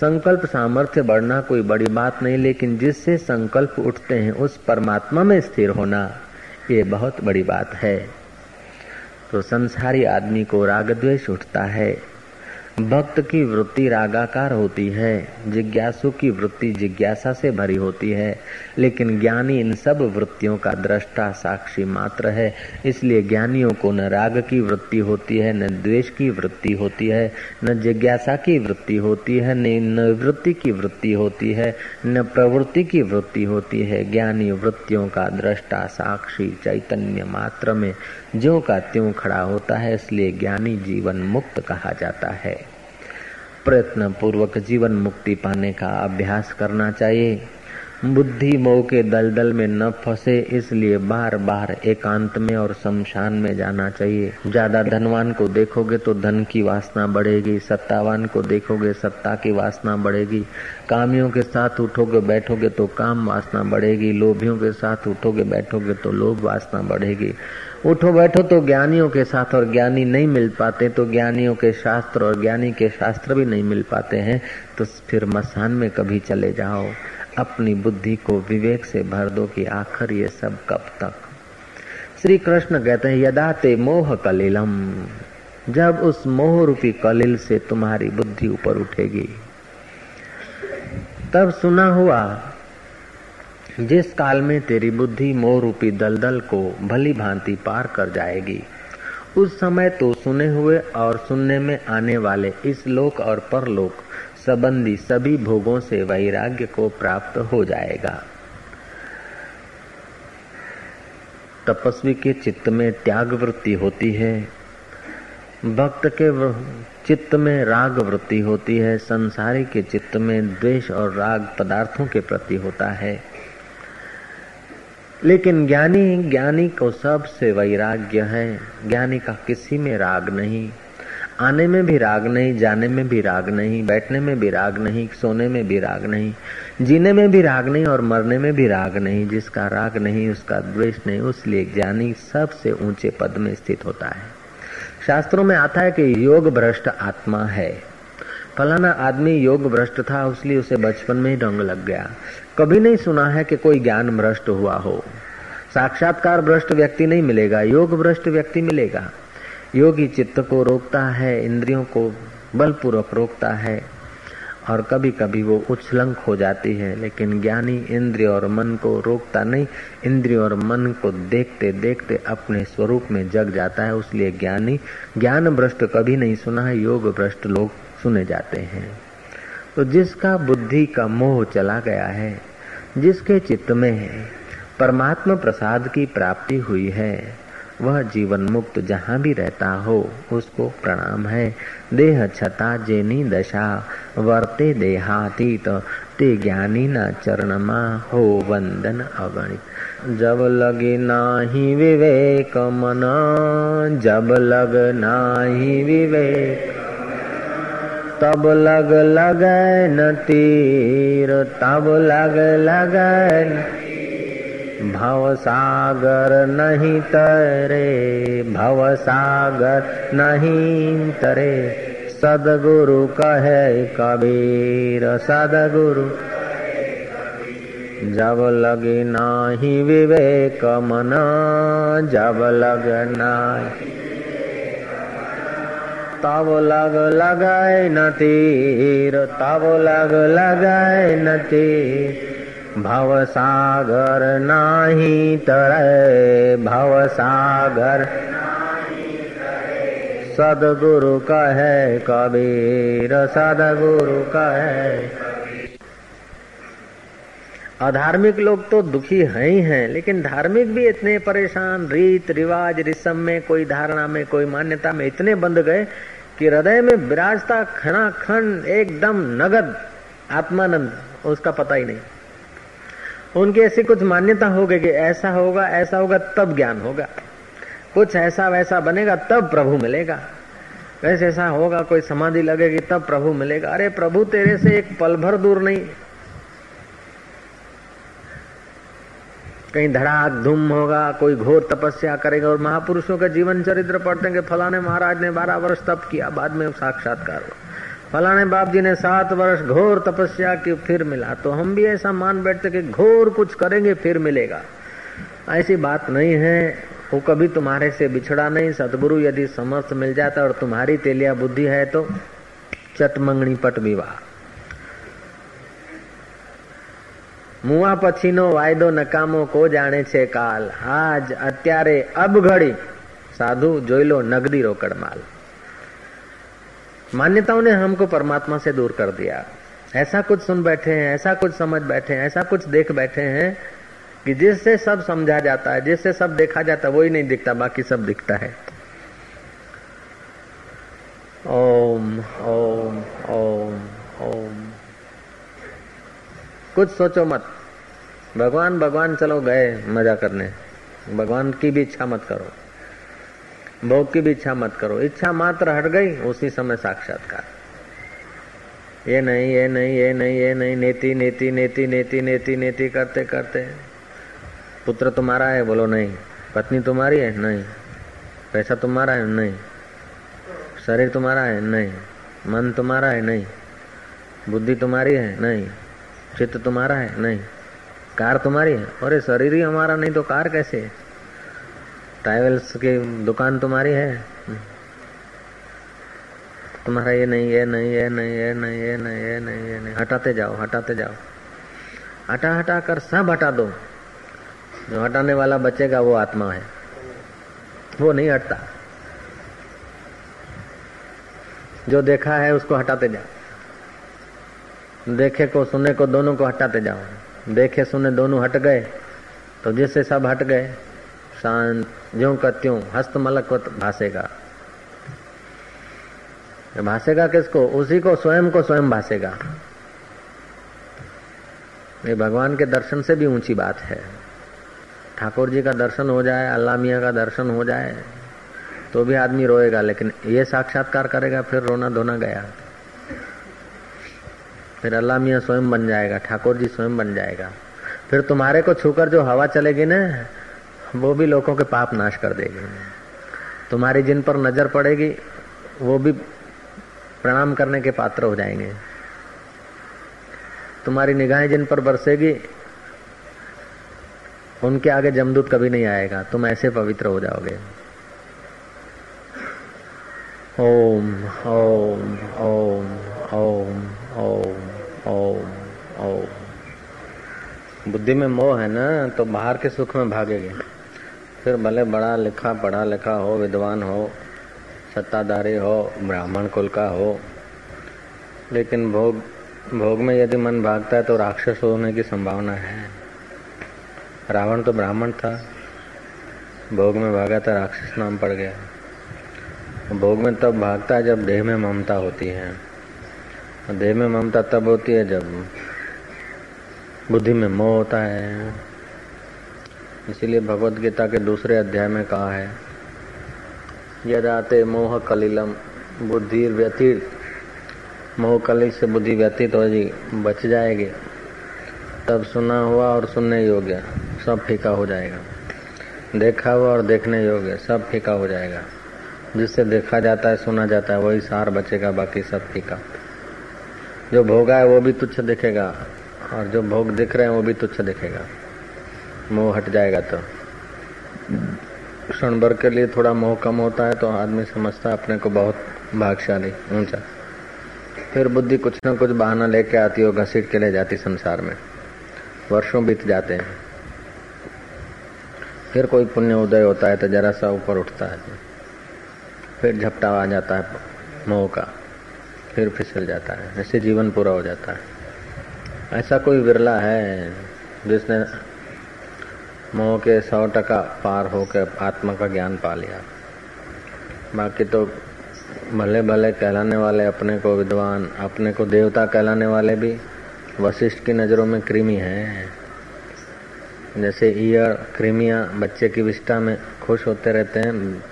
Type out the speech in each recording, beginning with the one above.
संकल्प सामर्थ्य बढ़ना कोई बड़ी बात नहीं, लेकिन जिससे संकल्प उठते हैं, उस परमात्मा में स्थिर होना ये बहुत बड़ी बात है। तो संसारी आदमी को राग द्वेष उठता है। भक्त की वृत्ति रागाकार होती है, जिज्ञासु की वृत्ति जिज्ञासा से भरी होती है, लेकिन ज्ञानी इन सब वृत्तियों का दृष्टा साक्षी मात्र है, इसलिए ज्ञानियों को न राग की वृत्ति होती है, न द्वेष की वृत्ति होती है, न जिज्ञासा की वृत्ति होती है, न निवृत्ति की वृत्ति होती है, न प्रवृत्ति की वृत्ति होती है। ज्ञानी वृत्तियों का दृष्टा साक्षी चैतन्य मात्र में जो का त्यों खड़ा होता है, इसलिए ज्ञानी जीवन मुक्त कहा जाता है। प्रयत्न पूर्वक जीवन मुक्ति पाने का अभ्यास करना चाहिए। बुद्धि मोह के दलदल में न फंसे, इसलिए बार बार एकांत में और शमशान में जाना चाहिए। ज़्यादा धनवान को देखोगे तो धन की वासना बढ़ेगी, सत्तावान को देखोगे सत्ता की वासना बढ़ेगी। कामियों के साथ उठोगे, बैठोगे तो काम वासना बढ़ेगी। लोभियों के साथ उठोगे, बैठोगे तो लोभ वासना बढ़ेगी। उठो बैठो तो ज्ञानियों के साथ और ज्ञानी नहीं मिल पाते तो ज्ञानियों के शास्त्र और ज्ञानी के शास्त्र भी नहीं मिल पाते हैं तो फिर मसान में कभी चले जाओ। अपनी बुद्धि को विवेक से भर दो कि आखिर ये सब कब तक। श्री कृष्ण कहते हैं, यदा ते मोह कलिलम। जब उस मोह रूपी कलिल से तुम्हारी बुद्धि ऊपर उठेगी, तब सुना हुआ, जिस काल में तेरी बुद्धि मोह रूपी दलदल को भली भांति पार कर जाएगी, उस समय तो सुने हुए और सुनने में आने वाले इस लोक और परलोक संबंधी सभी भोगों से वैराग्य को प्राप्त हो जाएगा। तपस्वी के चित्त में त्याग वृत्ति होती है। भक्त के चित्त में राग वृत्ति होती है। संसारी के चित्त में द्वेष और राग पदार्थों के प्रति होता है। लेकिन ज्ञानी ज्ञानी को सबसे वैराग्य है। ज्ञानी का किसी में राग नहीं। आने में भी राग नहीं, जाने में भी राग नहीं, बैठने में भी राग नहीं, सोने में भी राग नहीं, जीने में भी राग नहीं और मरने में भी राग नहीं। जिसका राग नहीं, उसका द्वेष नहीं उसलिए ज्ञानी सबसे ऊँचे पद में स्थित होता है। शास्त्रों में आता है कि योग भ्रष्ट आत्मा है। फलाना आदमी योग भ्रष्ट था, उसलिए उसे बचपन में ही ढंग लग गया। कभी नहीं सुना है कि कोई ज्ञान भ्रष्ट हुआ हो। साक्षात्कार भ्रष्ट व्यक्ति नहीं मिलेगा, योग भ्रष्ट व्यक्ति मिलेगा। योगी चित्त को रोकता है, इंद्रियों को बलपूर्वक रोकता है और कभी कभी वो उछलंक हो जाती है, लेकिन ज्ञानी इंद्रिय और मन को रोकता नहीं। इंद्रिय और मन को देखते देखते अपने स्वरूप में जग जाता है, उसलिए ज्ञानी ज्ञान भ्रष्ट कभी नहीं सुना है, योग भ्रष्ट लोग सुने जाते हैं। तो जिसका बुद्धि का मोह चला गया है, जिसके चित्त में परमात्मा प्रसाद की प्राप्ति हुई है वह जीवन मुक्त जहाँ भी रहता हो, उसको प्रणाम है। देह छता जेनी दशा, वर्ते देहातीत, ते ज्ञानी न चरणमा हो वंदन अगणित। जब लगे नाही विवेक मन, जब लग नाही विवेक, तब लग लगन तीर, तब लग लगन भव सागर नहीं तरे भव सागर नहीं तरे। सदगुरु कहे कबीर, सदगुरु जब लगे नाही विवेक मन, जब लग नाही। तब लग लगाए न तीर, तब लग लगाए न तीर। भव सागर नाही तरे भव सागर सदगुरु कहे कबीर, सदगुरु कहे अधार्मिक लोग तो दुखी हैं ही हैं, लेकिन धार्मिक भी इतने परेशान, रीत रिवाज, रिसम में, कोई धारणा में, कोई मान्यता में इतने बंध गए कि हृदय में विराजता खड़ा खंड एकदम नगद, आत्मानंद, उसका पता ही नहीं। उनकी ऐसी कुछ मान्यता हो गई कि ऐसा होगा ऐसा होगा, तब ज्ञान होगा। कुछ ऐसा वैसा बनेगा, तब प्रभु मिलेगा। वैसे ऐसा होगा, कोई समाधि लगेगी, तब प्रभु मिलेगा। अरे प्रभु, तेरे से एक पल भर दूर नहीं। कहीं धड़ाक, धूम होगा, कोई घोर तपस्या करेगा और महापुरुषों का जीवन चरित्र पढ़ते हैं कि फलाने महाराज ने बारह वर्ष तप किया, बाद में साक्षात्कार हुआ। फलाने बाप जी ने सात वर्ष घोर तपस्या की फिर मिला तो हम भी ऐसा मान बैठते कि घोर कुछ करेंगे फिर मिलेगा ऐसी बात नहीं है वो कभी तुम्हारे से बिछड़ा नहीं सदगुरु यदि समर्थ मिल जाता और तुम्हारी तेलिया बुद्धि है तो चट मंगनी पट विवाह મુઆ પછીનો વાયદો નકામો કો જાણે છે કાલ આજ અત્યારે અબ ઘડી સાધુ જોઈ લો नगदी रोकड़ माल मान्यताओं ने हमको परमात्मा से दूर कर दिया। ऐसा कुछ सुन बैठे हैं, ऐसा कुछ समझ बैठे हैं, ऐसा कुछ देख बैठे हैं कि जिससे सब समझा जाता है, जिससे सब देखा जाता है, वही नहीं दिखता, बाकी सब दिखता है। ओम ओम ओम ओम। कुछ सोचो मत। भगवान भगवान, चलो गए मज़ा करने। भगवान की भी इच्छा मत करो। भोग की भी इच्छा मत करो। इच्छा मात्र हट गई, उसी समय साक्षात्कार। ये नहीं ये नहीं ये नहीं ये नहीं, नेति नेति नेति नेति नेति नेति करते करते। पुत्र तुम्हारा है, बोलो नहीं। पत्नी तुम्हारी है, नहीं। पैसा तुम्हारा है, नहीं। शरीर तुम्हारा है, नहीं। मन तुम्हारा है, नहीं। बुद्धि तुम्हारी है, नहीं। चित्त तुम्हारा है, नहीं। कार तुम्हारी है। अरे शरीर ही हमारा, नहीं तो कार कैसे है? ट्रैवल्स की दुकान तुम्हारी है? तुम्हारा ये नहीं है नहीं है नहीं, ये नहीं ये नहीं ये नहीं ये नहीं। हटाते जाओ हटाते जाओ। हटा हटा कर सब हटा दो। जो हटाने वाला बचेगा वो आत्मा है। वो नहीं हटता। जो देखा है उसको हटाते जाओ। देखे को, सुने को, दोनों को हटाते जाओ। देखे, सुने, दोनों हट गए। तो जिससे सब हट गए शांत ज्यो का त्यों, हस्त मलकवत भासेगा। भासेगा किसको? उसी को, स्वयं को स्वयं भासेगा। ये भगवान के दर्शन से भी ऊँची बात है। ठाकुर जी का दर्शन हो जाए, अल्लाह मियाँ का दर्शन हो जाए तो भी आदमी रोएगा, लेकिन ये साक्षात्कार करेगा, फिर रोना धोना गया। फिर अल्लाह मियाँ स्वयं बन जाएगा, ठाकुर जी स्वयं बन जाएगा। फिर तुम्हारे को छूकर जो हवा चलेगी ना वो भी लोगों के पाप नाश कर देगी। तुम्हारी जिन पर नज़र पड़ेगी, वो भी प्रणाम करने के पात्र हो जाएँगे। तुम्हारी निगाहें जिन पर बरसेगी, उनके आगे जमदूत कभी नहीं आएगा। तुम ऐसे पवित्र हो जाओगे। ओम ओम ओम ओम ओम ओम ओम। बुद्धि में मोह है ना तो बाहर के सुख में भागेगे। फिर भले बड़ा लिखा, पढ़ा लिखा हो, विद्वान हो, सत्ताधारी हो, ब्राह्मण कुल का हो, लेकिन भोग भोग में यदि मन भागता है तो राक्षस होने की संभावना है। रावण तो ब्राह्मण था। भोग में भागा था, राक्षस नाम पड़ गया। भोग में तब भागता है जब देह में ममता होती है। देह में ममता तब होती है जब बुद्धि में मोह होता है। इसीलिए भगवत गीता के दूसरे अध्याय में कहा है, यदाते मोह कलिलम बुद्धि व्यतीत। मोह कलिल से बुद्धि व्यतीत हो जी, बच जाएगी। तब सुना हुआ और सुनने योग्य, सब फीका हो जाएगा। देखा हुआ और देखने योग्य, सब फीका हो जाएगा। जिससे देखा जाता है, सुना जाता है, वही सार बचेगा, बाकी सब फीका। जो भोगा है वो भी तुच्छ दिखेगा, और जो भोग दिख रहे हैं, वो भी तुच्छ दिखेगा। मोह हट जाएगा तो। क्षण भर के लिए थोड़ा मोह कम होता है तो आदमी समझता है अपने को बहुत भागशाली, ऊँचा। फिर बुद्धि कुछ ना कुछ बहाना लेके आती हो घसीट के ले जाती संसार में। वर्षों बीत जाते हैं। फिर कोई पुण्य उदय होता है तो जरा सा ऊपर उठता है। फिर झपटा आ जाता है मोह का। फिर फिसल जाता है। ऐसे जीवन पूरा हो जाता है। ऐसा कोई विरला है जिसने मोह के सौ टका पार होकर आत्मा का ज्ञान पा लिया। बाकी तो भले भले कहलाने वाले अपने को विद्वान, अपने को देवता कहलाने वाले भी वशिष्ठ की नज़रों में कृमि हैं। जैसे ईयर, कृमियाँ बच्चे की विष्ठा में खुश होते रहते हैं,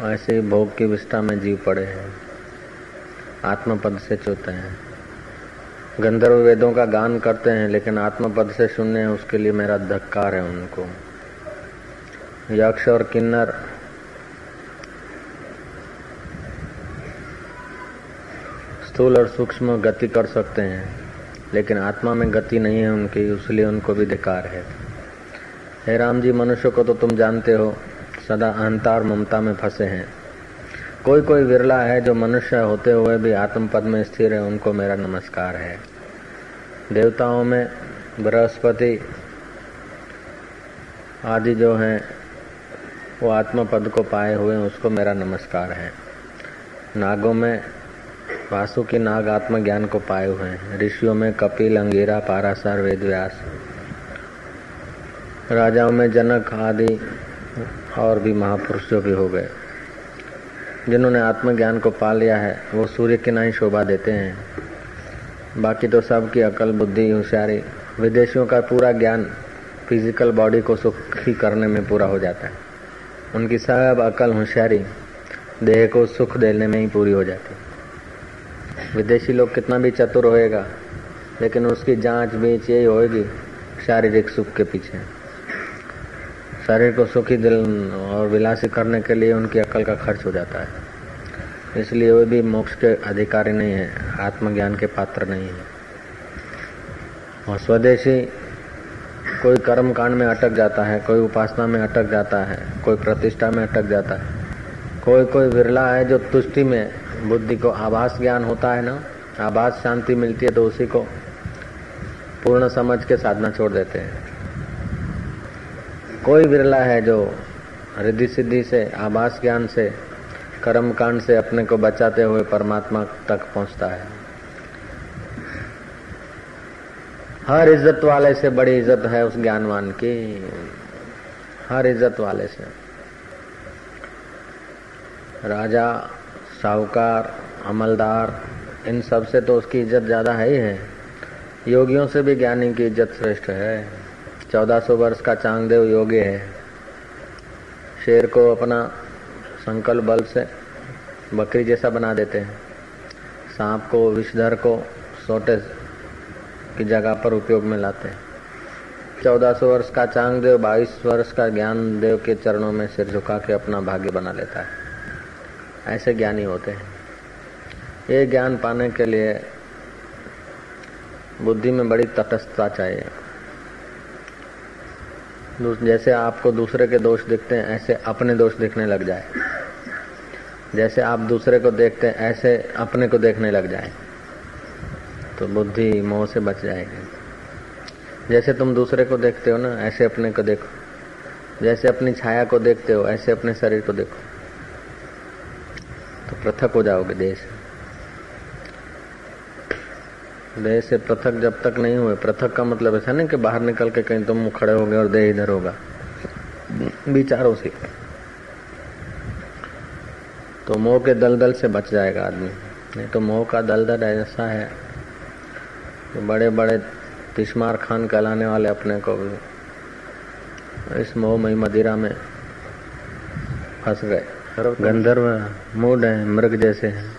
ऐसे ही भोग की विष्ठा में जीव पड़े हैं। आत्मपद से चुते हैं। गंधर्व वेदों का गान करते हैं, लेकिन आत्मपद से सुनने हैं, उसके लिए मेरा धक्कार है उनको। यक्ष और किन्नर। स्थूल और सूक्ष्म गति कर सकते हैं, लेकिन आत्मा में गति नहीं है उनकी, इसलिए उनको भी धिकार है। हे राम जी, मनुष्य को तो तुम जानते हो, सदा अहंता और ममता में फंसे हैं। कोई कोई विरला है जो मनुष्य होते हुए भी आत्म पद में स्थिर है, उनको मेरा नमस्कार है। देवताओं में बृहस्पति आदि जो हैं, वो आत्म पद को पाए हुए हैं, उसको मेरा नमस्कार है। नागों में वासुकी नाग आत्मज्ञान को पाए हुए हैं। ऋषियों में कपिल, अंगीरा पारासार वेद व्यास राजाओं में जनक आदि और भी महापुरुष जो भी हो गए। जिन्होंने आत्मज्ञान को पा लिया है, वो सूर्य की नहीं शोभा देते हैं। बाकी तो सबकी अकल, बुद्धि, होशियारी, विदेशियों का पूरा ज्ञान फ़िज़िकल बॉडी को सुखी करने में पूरा हो जाता है। उनकी सब अकल, होशियारी, देह को सुख देने में ही पूरी हो जाती है। विदेशी लोग कितना भी चतुर होएगा, लेकिन उसकी जाँच बीच यही होएगी, शारीरिक सुख के पीछे। शरीर को सुखी दिल और विलासी करने के लिए उनकी अकल का खर्च हो जाता है। इसलिए वे भी मोक्ष के अधिकारी नहीं है, आत्मज्ञान के पात्र नहीं है। और स्वदेशी कोई कर्म कांड में अटक जाता है, कोई उपासना में अटक जाता है, कोई प्रतिष्ठा में अटक जाता है। कोई कोई विरला है जो तुष्टि में बुद्धि को आभास ज्ञान होता है ना, आभास शांति मिलती है तो उसी को पूर्ण समझ के साधना छोड़ देते हैं। कोई विरला है जो रिद्धि सिद्धि से, आभास ज्ञान से, कर्म कांड से अपने को बचाते हुए परमात्मा तक पहुँचता है। हर इज़्ज़त वाले से बड़ी इज़्ज़त है उस ज्ञानवान की। हर इज़्ज़त वाले से। राजा, साहूकार, अमलदार, इन सबसे तो उसकी इज़्ज़त ज़्यादा है ही है। योगियों से भी ज्ञानी की इज़्ज़त श्रेष्ठ है। चौदह सौ वर्ष का चांगदेव योगी है। शेर को अपना संकल्प बल से बकरी जैसा बना देते हैं। सांप को, विषधर को सोटे की जगह पर उपयोग में लाते हैं। चौदह सौ वर्ष का चांगदेव बाईस वर्ष का ज्ञान देव के चरणों में सिर झुका के अपना भाग्य बना लेता है। ऐसे ज्ञानी होते हैं। ये ज्ञान पाने के लिए बुद्धि में बड़ी तटस्थता चाहिए। जैसे आपको दूसरे के दोष दिखते हैं, ऐसे अपने दोष दिखने लग जाए। जैसे आप दूसरे को देखते हैं, ऐसे अपने को देखने लग जाए। तो बुद्धि मोह से बच जाएगी। जैसे तुम दूसरे को देखते हो ना, ऐसे अपने को देखो। जैसे अपनी छाया को देखते हो, ऐसे अपने शरीर को देखो। तो पृथक हो जाओगे देह से देह से पृथक जब तक नहीं हुए पृथक का मतलब ऐसा नहीं कि बाहर निकल के कहीं तुम खड़े हो गए और देह इधर होगा। विचारों से। तो मोह के दलदल से बच जाएगा आदमी। नहीं तो मोह का दलदल ऐसा है तो बड़े बड़े तिश्मार खान कहलाने वाले अपने को भी इस मोह मोहमयी मदिरा में फंस गए। गंधर्व मूड है मृग जैसे हैं।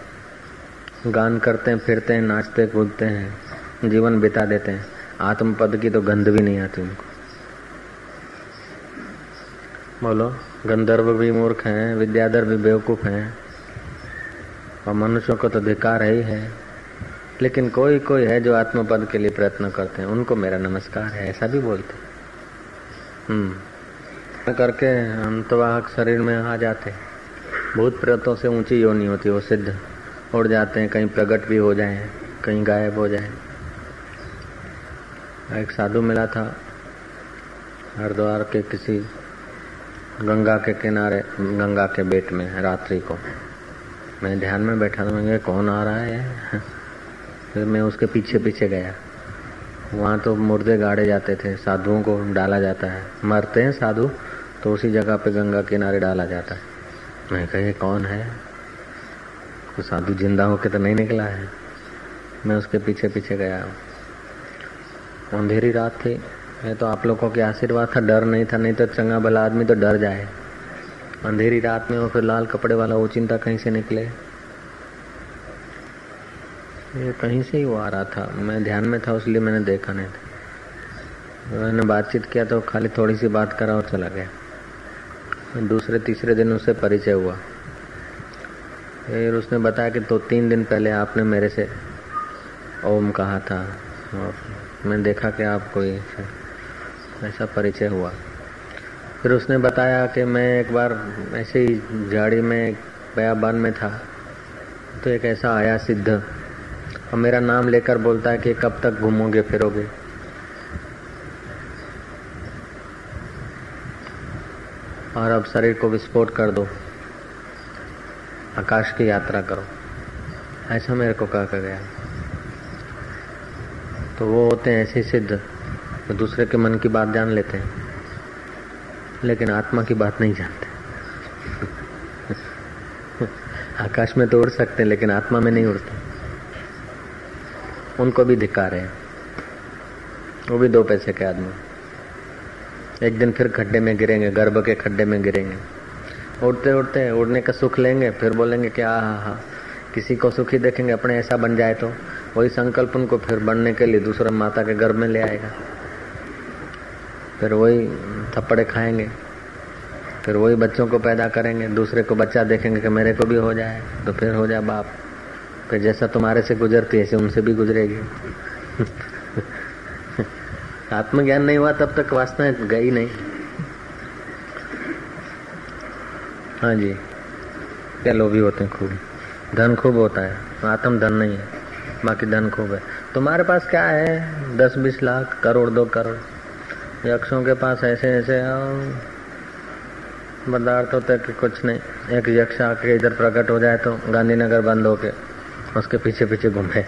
गान करते हैं, फिरते हैं, नाचते कूदते हैं, जीवन बिता देते हैं। आत्म पद की तो गंध भी नहीं आती उनको। बोलो, गंधर्व भी मूर्ख हैं, विद्याधर भी बेवकूफ़ हैं, और मनुष्यों को तो धिकार ही है लेकिन कोई कोई है जो आत्मपद के लिए प्रयत्न करते हैं। उनको मेरा नमस्कार है, ऐसा भी बोलते हम्म। करके अंतवाहक शरीर में आ जाते भूत प्रेतों से ऊँची योनि होती वो सिद्ध। उड़ जाते हैं, कहीं प्रकट भी हो जाए, कहीं गायब हो जाए। एक साधु मिला था, हरिद्वार के किसी गंगा के किनारे, गंगा के बेट में रात्रि को। मैं ध्यान में बैठा था मैं कौन आ रहा है? फिर मैं उसके पीछे पीछे गया। वहाँ तो मुर्दे गाड़े जाते थे, साधुओं को डाला जाता है। मरते हैं साधु तो उसी जगह पे गंगा किनारे डाला जाता है। मैं कहे कौन है? तो साधु ज़िंदा होके तो नहीं निकला है। मैं उसके पीछे पीछे गया अंधेरी रात थी। मैं तो आप लोगों के आशीर्वाद था, डर नहीं था। नहीं तो चंगा भला आदमी तो डर जाए। अंधेरी रात में वो फिर लाल कपड़े वाला वो चिंता कहीं से निकले। ये कहीं से ही वो आ रहा था। मैं ध्यान में था इसलिए मैंने देखा नहीं था। मैंने बातचीत किया तो खाली थोड़ी सी बात करा और चला गया। दूसरे तीसरे दिन उससे परिचय हुआ। फिर उसने बताया कि तो तीन दिन पहले आपने मेरे से ओम कहा था। और मैं देखा कि आप कोई ऐसा परिचय हुआ। फिर उसने बताया कि मैं एक बार ऐसे ही झाड़ी में, बयाबान में था। तो एक ऐसा आया सिद्ध। और मेरा नाम लेकर बोलता है कि कब तक घूमोगे, फिरोगे। और अब शरीर को विस्फोट कर दो। आकाश की यात्रा करो। ऐसा मेरे को कहा गया तो वो होते हैं ऐसे सिद्ध तो दूसरे के मन की बात जान लेते हैं, लेकिन आत्मा की बात नहीं जानते। आकाश में तो उड़ सकते हैं, लेकिन आत्मा में नहीं उड़ते। उनको भी धिकार है। वो भी दो पैसे के आदमी। एक दिन फिर खड्डे में गिरेंगे, गर्भ के खड्डे में गिरेंगे। उड़ते उड़ते उड़ने का सुख लेंगे, फिर बोलेंगे कि हाँ हाँ हाँ किसी को सुखी देखेंगे, अपने ऐसा बन जाए तो। वही संकल्प उनको फिर बनने के लिए दूसरा माता के गर्भ में ले आएगा। फिर वही थप्पड़े खाएँगे। फिर वही बच्चों को पैदा करेंगे, दूसरे को बच्चा देखेंगे कि मेरे को भी हो जाए तो फिर हो जाए बाप। फिर जैसा तुम्हारे से गुजरती है, ऐसे उनसे भी गुजरेगी। आत्मज्ञान नहीं हुआ, तब तक वासना गई नहीं। हाँ जी। क्या लोभी होते हैं खूब? धन खूब होता है। आत्म धन नहीं है, बाकी धन खूब है। तुम्हारे पास क्या है? दस, बीस लाख, करोड़, दो करोड़। यक्षों के पास ऐसे ऐसे पदार्थ होते कि कुछ नहीं। एक यक्ष आके इधर प्रकट हो जाए तो गांधीनगर बंद हो के उसके पीछे पीछे घूमे।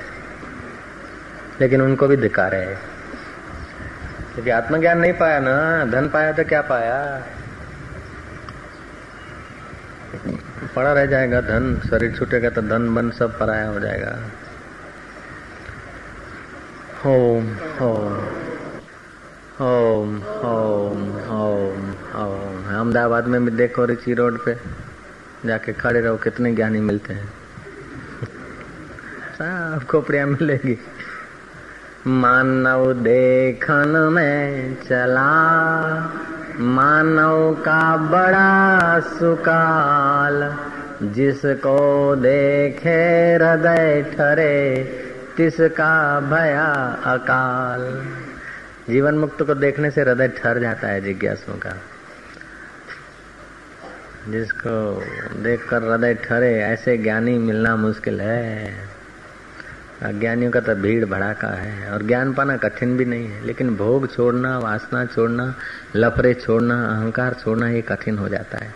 लेकिन उनको भी दिखा रहे हैं। क्योंकि आत्मज्ञान नहीं पाया ना। धन पाया तो क्या पाया? पड़ा रह जाएगा, धन, शरीर छूटेगा तो धन बन सब पराया हो जाएगा। होम होम ओम ओम ओम ओम अहमदाबाद में भी देखो रिची रोड पे, जाके खड़े रहो, कितने ज्ञानी मिलते हैं। सब खोपड़िया मिलेगी। मानव देखन में चला मानव का बड़ा सुकाल, जिसको देखे हृदय ठरे, तिसका भया अकाल। जीवन मुक्त को देखने से हृदय ठर जाता है जिज्ञासु का। जिसको देखकर हृदय ठरे, ऐसे ज्ञानी मिलना मुश्किल है। अज्ञानियों का तो भीड़ भड़ाका है और ज्ञान पाना कठिन भी नहीं है, लेकिन भोग छोड़ना, वासना छोड़ना, लफड़े छोड़ना, अहंकार छोड़ना ये कठिन हो जाता है।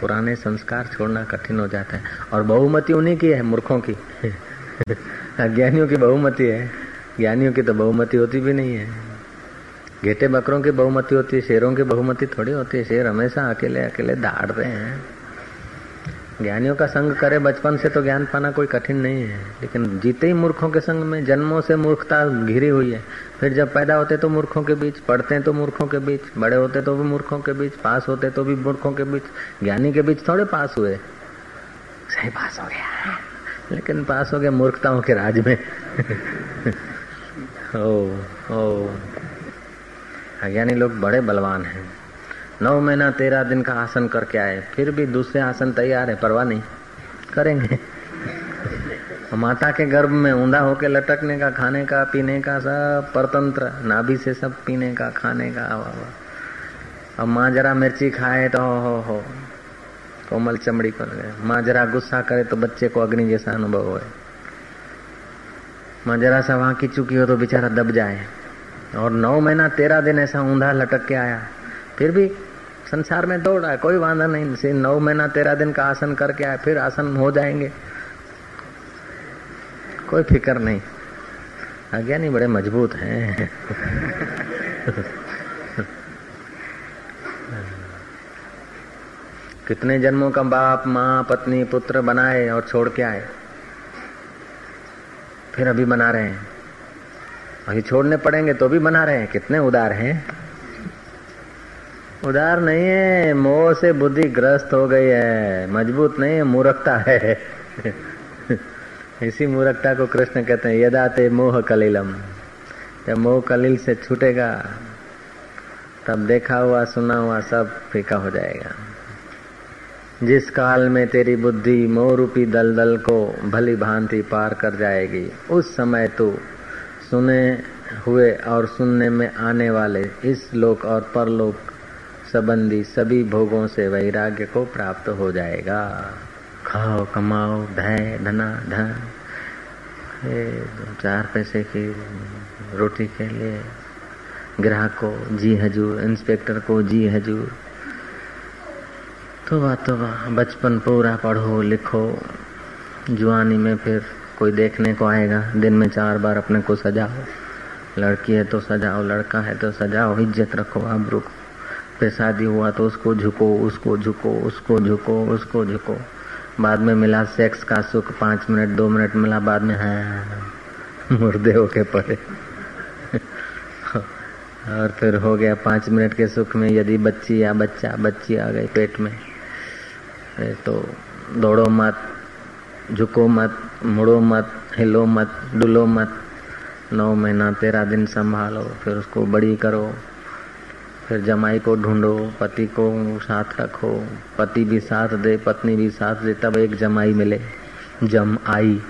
पुराने संस्कार छोड़ना कठिन हो जाता है। और बहुमति उन्हीं की है, मूर्खों की। अज्ञानियों की बहुमति है, ज्ञानियों की तो बहुमति होती भी नहीं है। घेटे बकरों की बहुमति होती है, शेरों की बहुमति थोड़ी होती है, शेर हमेशा अकेले अकेले दाड़ रहे हैं। ज्ञानियों का संग करे बचपन से तो ज्ञान पाना कोई कठिन नहीं है, लेकिन जीते ही मूर्खों के संग में, जन्मों से मूर्खता घिरी हुई है, फिर जब पैदा होते तो मूर्खों के बीच, पढ़ते हैं तो मूर्खों के बीच, बड़े होते तो भी मूर्खों के बीच, पास होते तो भी मूर्खों के बीच, ज्ञानी के बीच थोड़े पास हुए। सही पास हो गया। लेकिन पास हो गया मूर्खताओं के राज में। ओ ओ। अज्ञानी लोग बड़े बलवान हैं। नौ महीना तेरह दिन का आसन करके आए। फिर भी दूसरे आसन तैयार है, परवाह नहीं। करेंगे। माता के गर्भ में ऊंधा होके लटकने का, खाने का, पीने का, सब परतंत्र, नाभि से सब पीने का, खाने का अब माँ जरा मिर्ची खाए तो हो हो हो। कोमल चमड़ी कर गए। माँ जरा गुस्सा करे तो बच्चे को अग्नि जैसा अनुभव हो माँ जरा सा वहाँ की चुकी हो तो बेचारा दब जाए। और नौ महीना तेरह दिन ऐसा ऊंधा लटक के आया। फिर भी संसार में दौड़ रहा है, कोई वादा नहीं। नौ महीना तेरह दिन का आसन करके आए, फिर आसन हो जाएँगे। कोई फ़िक्र नहीं। अज्ञानी बड़े मज़बूत हैं। कितने जन्मों का बाप, माँ, पत्नी, पुत्र बनाए और छोड़ के आए। फिर अभी बना रहे हैं। अभी छोड़ने पड़ेंगे तो भी बना रहे हैं। कितने उदार हैं। उदार नहीं है, मोह से बुद्धि ग्रस्त हो गई है, मज़बूत नहीं है, मूर्खता है। इसी मूर्खता को कृष्ण कहते हैं यदा ते मोह कलिलम। जब मोह कलिल से छूटेगा, तब देखा हुआ, सुना हुआ, सब फीका हो जाएगा। जिस काल में तेरी बुद्धि मोरूपी दलदल को भली भांति पार कर जाएगी, उस समय तू सुने हुए और सुनने में आने वाले इस लोक और परलोक संबंधी सभी भोगों से वैराग्य को प्राप्त हो जाएगा। खाओ, कमाओ धय धना, धन। चार पैसे की रोटी के लिए ग्राहक को, जी हजूर, इंस्पेक्टर को, जी हजूर। तो वाह तो वाह, बचपन पूरा पढ़ो, लिखो। जुआनी में फिर कोई देखने को आएगा, दिन में चार बार अपने को सजाओ। लड़की है तो सजाओ, लड़का है तो सजाओ, इज़्ज़त रखो अब रुको फिर शादी हुआ तो उसको झुको उसको झुको उसको झुको उसको झुको। बाद में मिला सेक्स का सुख, पाँच मिनट, दो मिनट मिला, बाद में है, मुर्दे होके पड़े। और फिर हो गया पाँच मिनट के सुख में, यदि बच्ची या बच्चा, बच्ची आ गई पेट में तो दौड़ो मत, झुको मत, मुड़ो मत, हिलो मत, डुलो मत, नौ महीना तेरह दिन संभालो, फिर उसको बड़ी करो। फिर जमाई को ढूंढो, पति को साथ रखो। पति भी साथ दे, पत्नी भी साथ दे, तब एक जमाई मिले। जम आई।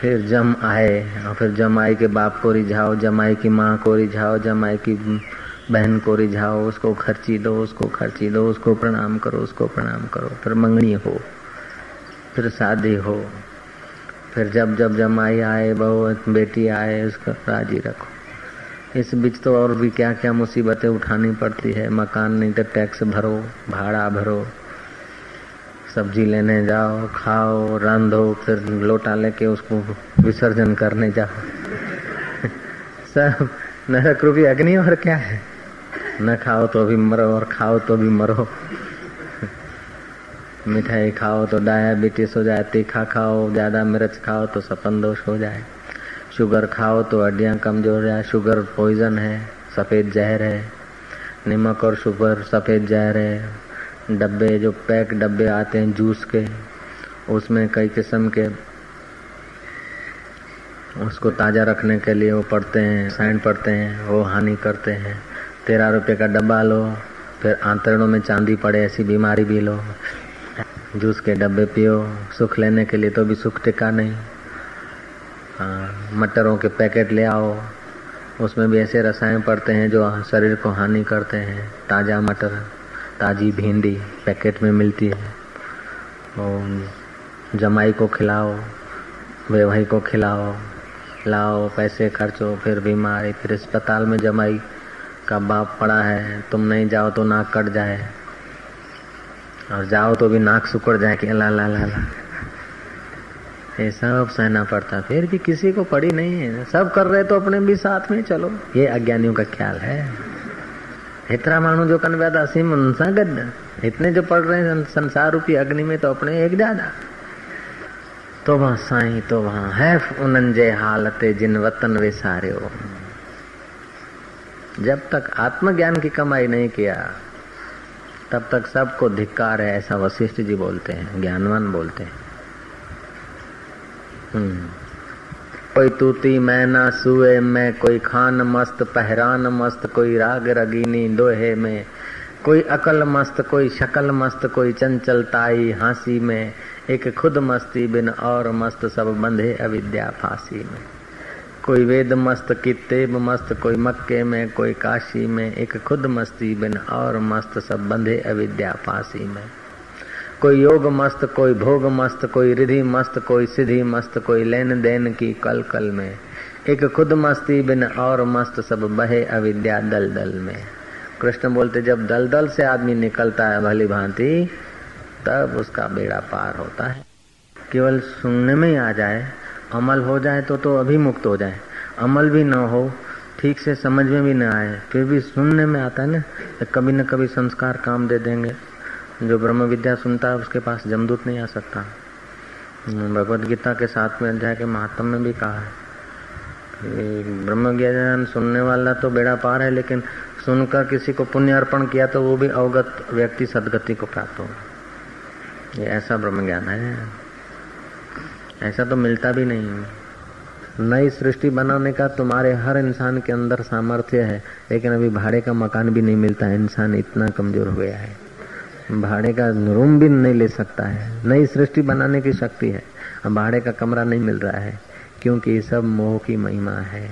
फिर जम आए, और फिर जमाई के बाप को रिझाओ, जमाई की माँ को रिझाओ, जमाई की बहन को रिझाओ, उसको खर्ची दो, उसको खर्ची दो, उसको प्रणाम करो, उसको प्रणाम करो। फिर मंगनी हो, फिर शादी हो, फिर जब जब जमाई आए, बहू, बेटी आए, उसको राज़ी रखो। इस बीच तो और भी क्या क्या मुसीबतें उठानी पड़ती है? मकान नहीं तो टैक्स भरो, भाड़ा भरो। सब्ज़ी लेने जाओ, खाओ, रांधो, फिर लोटा लेके उसको विसर्जन करने जाओ। सब नरक रूपी अग्नि और क्या है? न खाओ तो भी मरो और खाओ तो भी मरो। मिठाई खाओ तो डायबिटीज़ हो जाए, तीखा खाओ, ज़्यादा मिर्च खाओ तो सपन दोष हो जाए। शुगर खाओ तो हड्डियाँ कमज़ोर हो, शुगर पॉइजन है, सफ़ेद जहर है। नमक और शुगर सफ़ेद जहर है। डब्बे, जो पैक डब्बे आते हैं जूस के, उसमें कई किस्म के, उसको ताज़ा रखने के लिए वो पढ़ते हैं साइन पढ़ते हैं, वो हानि करते हैं। तेरह रुपये का डब्बा लो, फिर आंतरणों में चांदी पड़े, ऐसी बीमारी भी लो। जूस के डब्बे पियो, सुख लेने के लिए तो भी सुख टिका नहीं। मटरों के पैकेट ले आओ। उसमें भी ऐसे रसायन पड़ते हैं जो शरीर को हानि करते हैं। ताज़ा मटर, ताज़ी भिंडी पैकेट में मिलती है। और जमाई को खिलाओ वेवाई को खिलाओ। लाओ, पैसे खर्चो, फिर बीमारी, फिर अस्पताल में जमाई का बाप पड़ा है। तुम नहीं जाओ तो नाक कट जाए। और जाओ तो भी नाक सुकड़ जाए कि ला ला ला ला ये सब सहना पड़ता। फिर भी किसी को पड़ी नहीं है। सब कर रहे तो अपने भी साथ में चलो। ये अज्ञानियों का ख्याल है। इतना मानो जो कन्व्या सिम उनसा गद इतने जो पढ़ रहे हैं संसार रूपी अग्नि में तो अपने एक ज़्यादा तो वहाँ साई तो वहाँ है जे हालते जिन वतन वे विसारियो जब तक आत्मज्ञान की कमाई नहीं किया, तब तक सबको धिक्कार है, ऐसा वशिष्ठ जी बोलते हैं, ज्ञानवान बोलते हैं। कोई तूती मैना सुए, में कोई खान मस्त, पहरान मस्त, कोई राग रगीनी दोहे में। कोई अकल मस्त, कोई शकल मस्त, कोई चंचलताई हासी में। एक खुद मस्ती बिन और मस्त, सब बंधे अविद्या फांसी में। कोई वेद मस्त कितेब मस्त, कोई मक्के में, कोई काशी में। एक खुद मस्ती बिन और मस्त, सब बंधे अविद्या फांसी में। कोई योग मस्त, कोई भोग मस्त, कोई रिधि मस्त, कोई सिद्धि मस्त, कोई लेन देन की कल कल में। एक खुद मस्ती बिन और मस्त सब बहे अविद्या दल दल में। कृष्ण बोलते, जब दल दल से आदमी निकलता है भली भांति, तब उसका बेड़ा पार होता है। केवल सुनने में ही आ जाए, अमल हो जाए तो तो अभी मुक्त हो जाए। अमल भी ना हो, ठीक से समझ में भी ना आए, फिर भी सुनने में आता है ना तो कभी न कभी संस्कार काम दे देंगे। जो ब्रह्म विद्या सुनता है, उसके पास जमदूत नहीं आ सकता। भगवत गीता के साथ में अध्याय के महात्म में भी कहा है ब्रह्म ज्ञान सुनने वाला तो बेड़ा पार है, लेकिन सुनकर किसी को पुण्य अर्पण किया तो वो भी अवगत व्यक्ति सदगति को प्राप्त होगा। ये ऐसा ब्रह्म ज्ञान है। ऐसा तो मिलता भी नहीं है। नई सृष्टि बनाने का तुम्हारे हर इंसान के अंदर सामर्थ्य है, लेकिन अभी भाड़े का मकान भी नहीं मिलता इंसान इतना कमज़ोर हो गया है। भाड़े का रूम भी नहीं ले सकता है। नई सृष्टि बनाने की शक्ति है। भाड़े का कमरा नहीं मिल रहा है, क्योंकि ये सब मोह की महिमा है।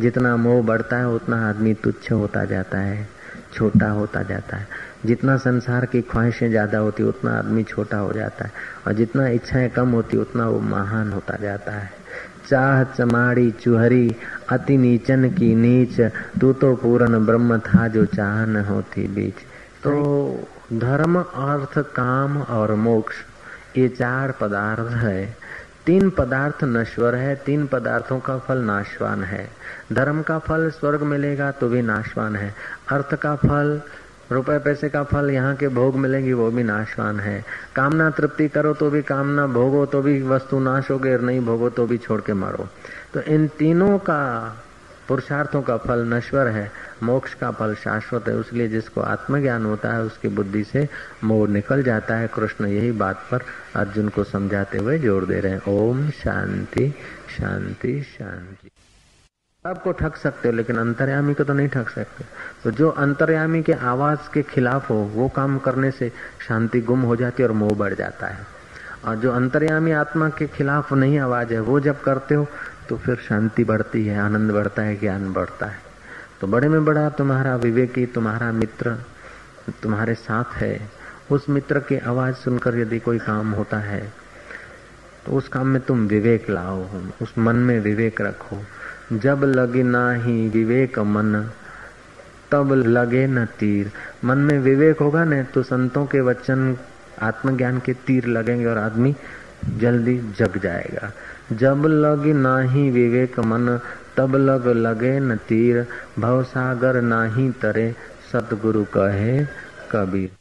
जितना मोह बढ़ता है, उतना आदमी तुच्छ होता जाता है, छोटा होता जाता है। जितना संसार की ख्वाहिशें ज़्यादा होती, उतना आदमी छोटा हो जाता है। और जितना इच्छाएँ कम होती, उतना वो महान होता जाता है। चाह, चमाड़ी, चुहरी, अति नीचन की नीच, तू तो पूर्ण ब्रह्म था जो चाह न होती बीच। तो धर्म, अर्थ, काम और मोक्ष, ये चार पदार्थ है। तीन पदार्थ नश्वर है, तीन पदार्थों का फल नाशवान है। धर्म का फल स्वर्ग मिलेगा तो भी नाशवान है। अर्थ का फल, रुपए पैसे का फल यहाँ के भोग मिलेंगे, वो भी नाशवान है। कामना तृप्ति करो तो भी कामना, भोगो तो भी वस्तु नाश हो गए नहीं भोगो तो भी छोड़ के मारो। तो इन तीनों का पुरुषार्थों का फल नश्वर है, मोक्ष का फल शाश्वत है। इसलिए जिसको आत्मज्ञान होता है, उसकी बुद्धि से मोह निकल जाता है। कृष्ण यही बात पर अर्जुन को समझाते हुए ज़ोर दे रहे हैं। ओम शांति शांति शांति। सबको ठग सकते हो, लेकिन अंतर्यामी को तो नहीं ठग सकते। तो जो अंतर्यामी के आवाज़ के खिलाफ हो, वो काम करने से शांति गुम हो जाती है और मोह बढ़ जाता है। और जो अंतर्यामी आत्मा के खिलाफ नहीं आवाज़ है, वो जब करते हो तो फिर शांति बढ़ती है, आनंद बढ़ता है, ज्ञान बढ़ता है। तो बड़े में बड़ा तुम्हारा विवेकी, तुम्हारा मित्र, तुम्हारे साथ है। उस मित्र की आवाज़ सुनकर यदि कोई काम होता है तो उस काम में तुम विवेक लाओ, उस मन में विवेक रखो। जब लगे ना ही विवेक मन, तब लगे न तीर। मन में विवेक होगा ना तो संतों के वचन, आत्मज्ञान के तीर लगेंगे और आदमी जल्दी जग जाएगा। जब लग नाही विवेक मन, तब लग लगे न तीर। भवसागर नाही तरे, सतगुरु कहे कबीर।